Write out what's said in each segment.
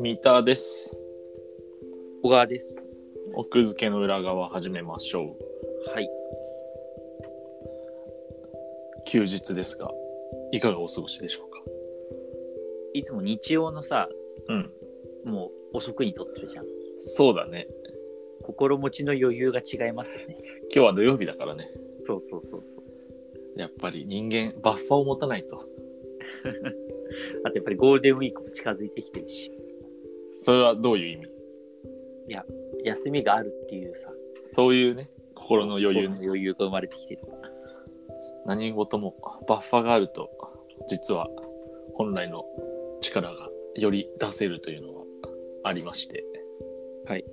三田です。小川です。奥付けの裏側始めましょう。はい。休日ですが、いかがお過ごしでしょうか？いつも日曜のさ、うん。もう遅くに撮ってるじゃん。そうだね。心持ちの余裕が違いますよね。今日は土曜日だからね。そうそうそうそう。やっぱり人間、バッファーを持たないと。あとやっぱりゴールデンウィークも近づいてきてるし、それはどういう意味？休みがあるっていうさ、そういうね、心の余裕心の余裕が生まれてきてる。何事もバッファーがあると、実は本来の力がより出せるというのはありまして。はい。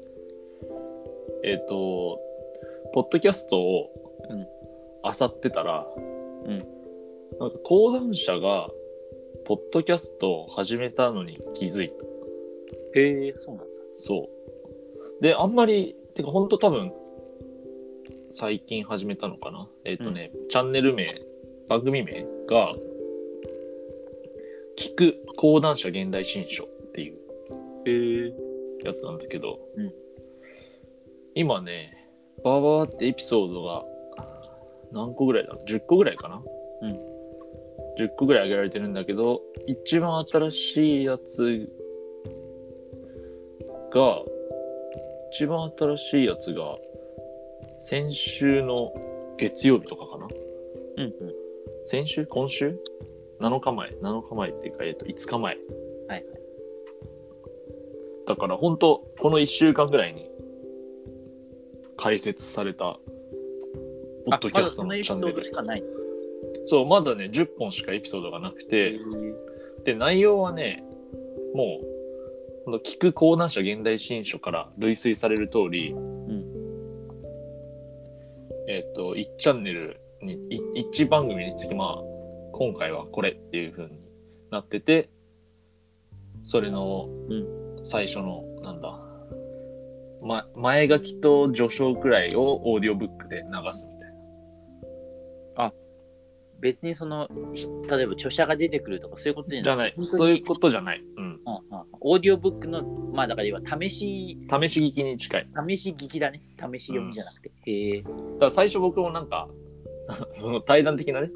えっ、と、ポッドキャストをうん漁ってたら、うんなんか講談社が、ポッドキャストを始めたのに気づいた。へえ、そうなんだ。そう。で、あんまり、てか、ほんと多分、最近始めたのかな。えっ、とね、チャンネル名、番組名が、聞く講談社現代新書っていうへえ。やつなんだけど、うん今ね、バーバーってエピソードが何個ぐらいだろう ?10 個ぐらいかな？うん。10個ぐらい上げられてるんだけど、一番新しいやつが、一番新しいやつが、先週の月曜日とかかな？うんうん。先週？今週 ?7 日前。7日前っていうか、えっと、5日前。はいはい。だから本当この1週間ぐらいに開設されたポッドキャストのチャンネルそのエピソードし。かない。そう、まだね、10本しかエピソードがなくて、で、内容はね、もう、この聞く講談社現代新書から類推される通り、ん。えっ、と、1チャンネルに、い1番組につき、まあ、今回はこれっていう風になってて、それのう最初の、なんだ、ま、前書きと序章くらいをオーディオブックで流すみたいな。別にその、ひ例えば著者が出てくるとかそういうことじゃない。そういうことじゃない。うん。うんうんオーディオブックの、まあだから要は試し、試し聞きに近い。試し聞きだね。試し読みじゃなくて。へえ。だから最初僕もなんか、その対談的なね、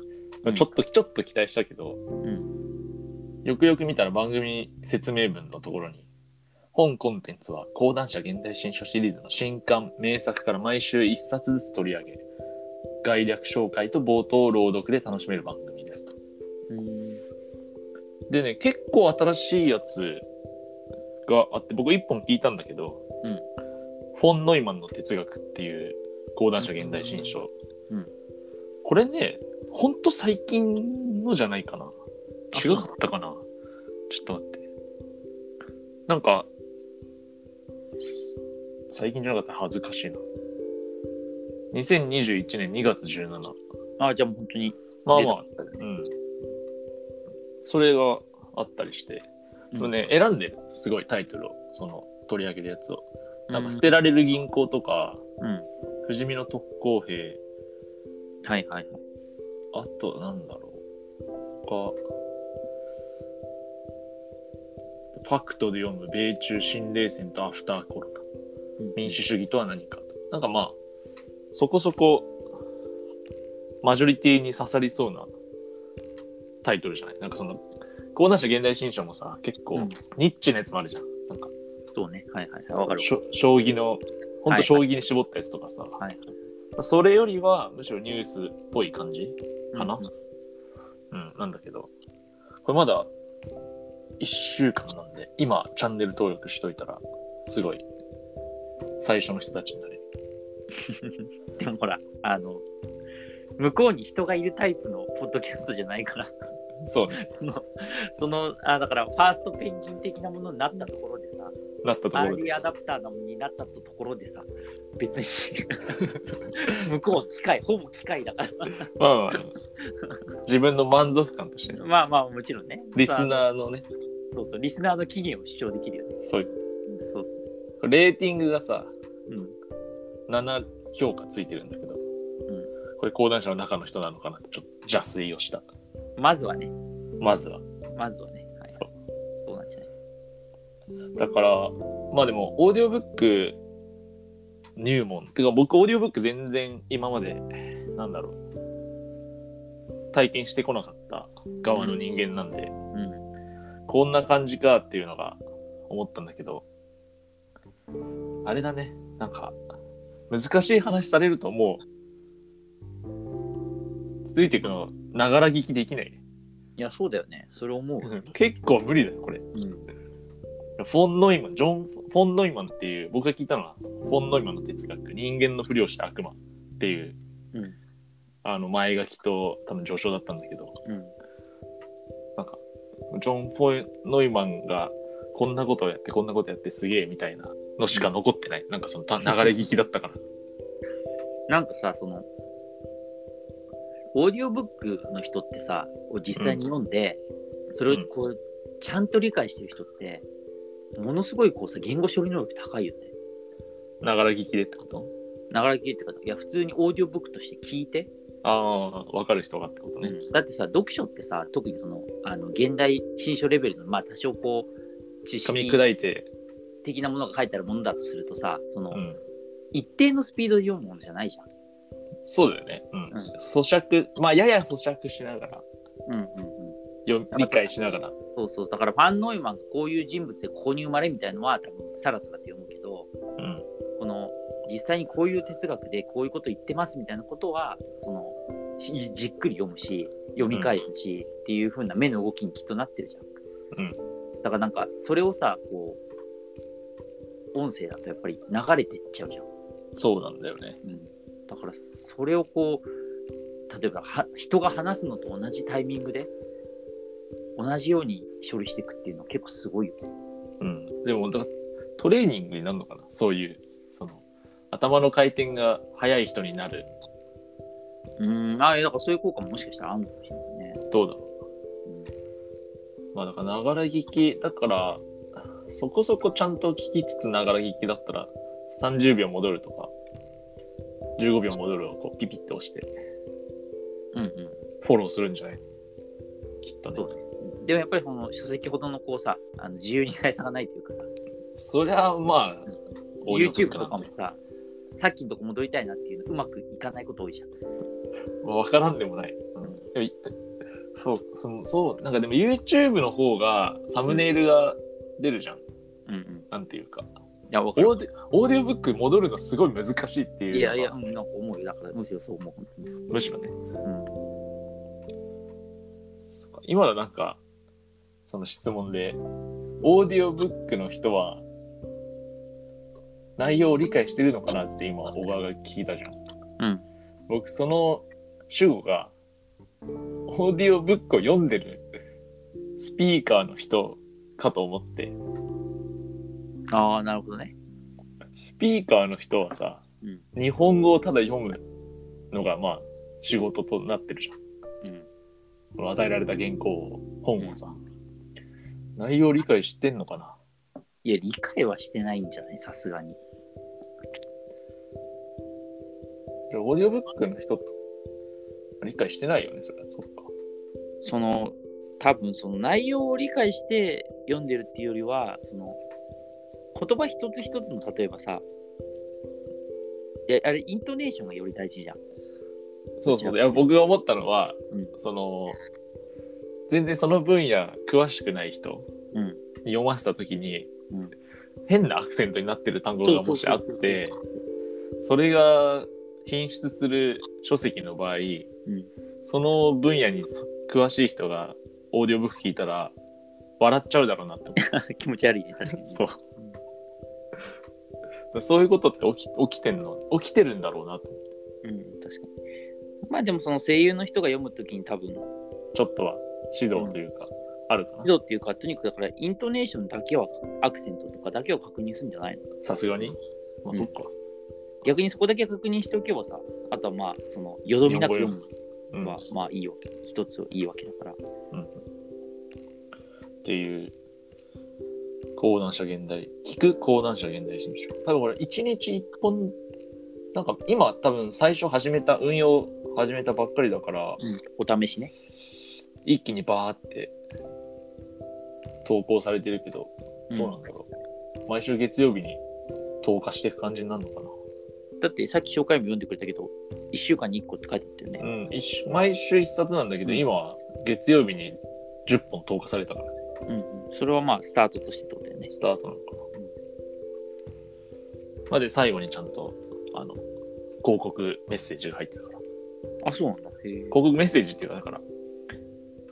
うんちょっと、ちょっと期待したけど、うん。よくよく見たら番組説明文のところに、本コンテンツは講談社現代新書シリーズの新刊、名作から毎週一冊ずつ取り上げ、概略紹介と冒頭朗読で楽しめる番組ですと。うん。でね、結構新しいやつがあって、僕一本聞いたんだけど、うんフォン・ノイマンの哲学っていう講談社現代新書。うんこれね、ほんと最近のじゃないかな。違かったかな？ちょっと待って。なんか、最近じゃなかった？ら恥ずかしいな。2021年2月17。あ、じゃあもう本当に。まあまあ、うん。それがあったりして、うんでもね、選んでる、すごいタイトルを、その取り上げるやつを。なんか、捨てらられる銀行とか、うん。不死身の特攻兵、はいはいはい。あと、なんだろう。か、ファクトで読む米中新冷戦とアフターコロナ。民主主義とは何かと。なんかまあ、そこそこ、マジョリティに刺さりそうなタイトルじゃない？なんかその、講談社現代新書もさ、結構うん、ニッチなやつもあるじゃん。なんか、そうね。はいはいはい。わかる。将棋の、ほんはいと将棋に絞ったやつとかさ、はいはい。それよりはむしろニュースっぽい感じ？かな、うんうん、なんだけど、これまだ1週間なんで、今チャンネル登録しといたら、すごい、最初の人たちになれる。でもほら、あの、向こうに人がいるタイプのポッドキャストじゃないから、そうね、その、その、あだから、ファーストペンギン的なものになったところでさ、なったところで。アーリーアダプターなものになったところでさ、別に、向こうは機械、ほぼ機械だから。まあまあ、自分の満足感としてね、まあまあ、もちろんね。リスナーのね、そうそう、リスナーの期限を主張できるよね。そういうんそうそう。う、レーティングがさ、うん。7評価ついてるんだけど、うん。これ講談社の中の人なのかな？ってちょっと邪推をした。まずはね。まずは。まずはね。はい。そう。そうなんじゃない？だから、まあでも、オーディオブック入門。てか、僕、オーディオブック全然今まで、なんだろう。体験してこなかった側の人間なんで、うん。こんな感じかっていうのが思ったんだけど、あれだね。なんか、難しい話されるともう、ついていくの、ながら聞きできないね。いや、そうだよね。それ思う。結構無理だよ、これ。うん。フォン・ノイマン、ジョン・フォン・ノイマンっていう、僕が聞いたのは、フォン・ノイマンの哲学、人間のふりをした悪魔っていう、うん。あの、前書きと多分序章だったんだけど、うん。なんか、ジョン・フォン・ノイマンが、こんなことをやって、こんなことやってすげえみたいなのしか残ってない。なんかそのた流れ聞きだったから。なんかさ、その、オーディオブックの人ってさ、を実際に読んで、それをこう、ちゃんと理解してる人って、ものすごいこうさ、言語処理能力高いよね。ながら聞きでってこと？ながら聞きってか、いや、普通にオーディオブックとして聞いて、ああ、わかる人がってことね。うんだってさ、読書ってさ、特にその、あの、現代新書レベルの、まあ多少こう、知噛み識砕いて、的なものが書いてあるものだとするとさ、その、うん。一定のスピードで読むものじゃないじゃん。そうだよね。うん。うん咀嚼、まあ、やや咀嚼しながら、うんうんうん。読理解しながら。そうそう。だからファン・ノイマンがこういう人物でここに生まれみたいのは多分さらさらと読むけど、うん。この実際にこういう哲学でこういうこと言ってますみたいなことは、そのしじっくり読むし、読み返すし、っていう風な目の動きにきっとなってるじゃん。うん。だからなんかそれをさ、こう、音声だとやっぱり流れてっちゃうじゃん。そうなんだよね。うん、だからそれをこう例えばは人が話すのと同じタイミングで同じように処理していくっていうのは結構すごいよね。うん。でも、だからトレーニングになるのかな？そういう、その、頭の回転が速い人になる。うん、あだからそういう効果ももしかしたらあるのかもしれないね。どうだろう。まあ、だから、ながら聞き、だから、そこそこちゃんと聞きつつながら聞きだったら、30秒戻るとか、15秒戻るをこうピピって押して、うんうん。フォローするんじゃない？きっとね。でもやっぱりこの書籍ほどのこうさ、あの自由自在さがないというかさ、そりゃ、まあ、オーディオブッ YouTube とかもさ、さっきのとこ戻りたいなっていうのうまくいかないこと多いじゃん。まあ、わからんでもない。うん、でもいそう、そのそう、なんかでも YouTube の方がサムネイルが出るじゃん。うんうん。なんていうか。いや、わかる。オーディオ、オーディオブック戻るのすごい難しいっていう。いやいや、うん、なんか思うよ。だからむしろそう思う。本当にむしろね。うん。そっか今のなんか、その質問で、オーディオブックの人は、内容を理解してるのかなって今、小川が聞いたじゃん。うん。僕、その主語が、オーディオブックを読んでるスピーカーの人かと思って、ああ、なるほどね。スピーカーの人はさ、うん日本語をただ読むのが、まあ、仕事となってるじゃん。うん。この与えられた原稿を、本をさ、内容理解してんのかな？いや、理解はしてないんじゃない？さすがに。じゃあオーディオブックの人、理解してないよね、それは。そっか。その、多分その内容を理解して読んでるっていうよりは、その、言葉一つ一つの例えばさ、いや、あれ、イントネーションがより大事じゃん。そうそう。いや、僕が思ったのは、うんその、全然その分野詳しくない人うん。に読ませたときに、うん変なアクセントになってる単語がもしあって、それが品質する書籍の場合、んその分野にそ詳しい人がオーディオブック聞いたら、笑っちゃうだろうなって。気持ち悪いね、確かに。そう。そういうことって起き起きてんの？起きてるんだろうなと思って。うん、確かに。まあでもその声優の人が読むときに多分、ちょっとは指導というか、あるかな。指導っていうか、とにかくだから、イントネーションだけは、アクセントとかだけを確認するんじゃないの？さすがに？まあ、うんそっか。逆にそこだけ確認しておけばさ、あとはまあ、その、よどみなく読むうん。は、まあいいわけ。一ついいわけだから。うんっていう、講談社現代、聞く講談社現代新書。多分これ、一日一本、なんか今多分最初始めた、運用始めたばっかりだから、うん、お試しね。一気にバーって投稿されてるけど、うんどうなんだろう。毎週月曜日に投下していく感じになるのかな。だってさっき紹介文読んでくれたけど、1週間に1個って書いてあったよね。うん、一週毎週一冊なんだけど、うん今は月曜日に10本投下されたからね。うん、うん。それはまあ、スタートとしてとね。スタートなのかな。まあで、最後にちゃんと、あの、広告メッセージが入ってるから。あ、そうなんだ。広告メッセージっていうか、だから、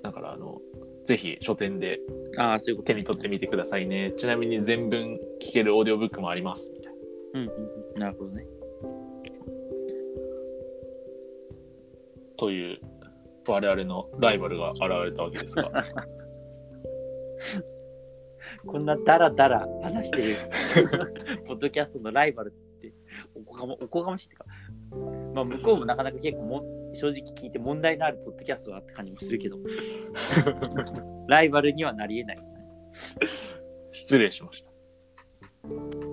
だから、あの、ぜひ書店でああ、そういうこと。手に取ってみてくださいね。ちなみに全文聞けるオーディオブックもあります。みたいな。うん、うんうん。なるほどね。という、我々のライバルが現れたわけですが。こんなダラダラ話してる ポッドキャストのライバルっつっておこがまおこがましいってか、まあ、向こうもなかなか結構も正直聞いて問題のあるポッドキャストだって感じもするけど ライバルにはなり得ない。失礼しました。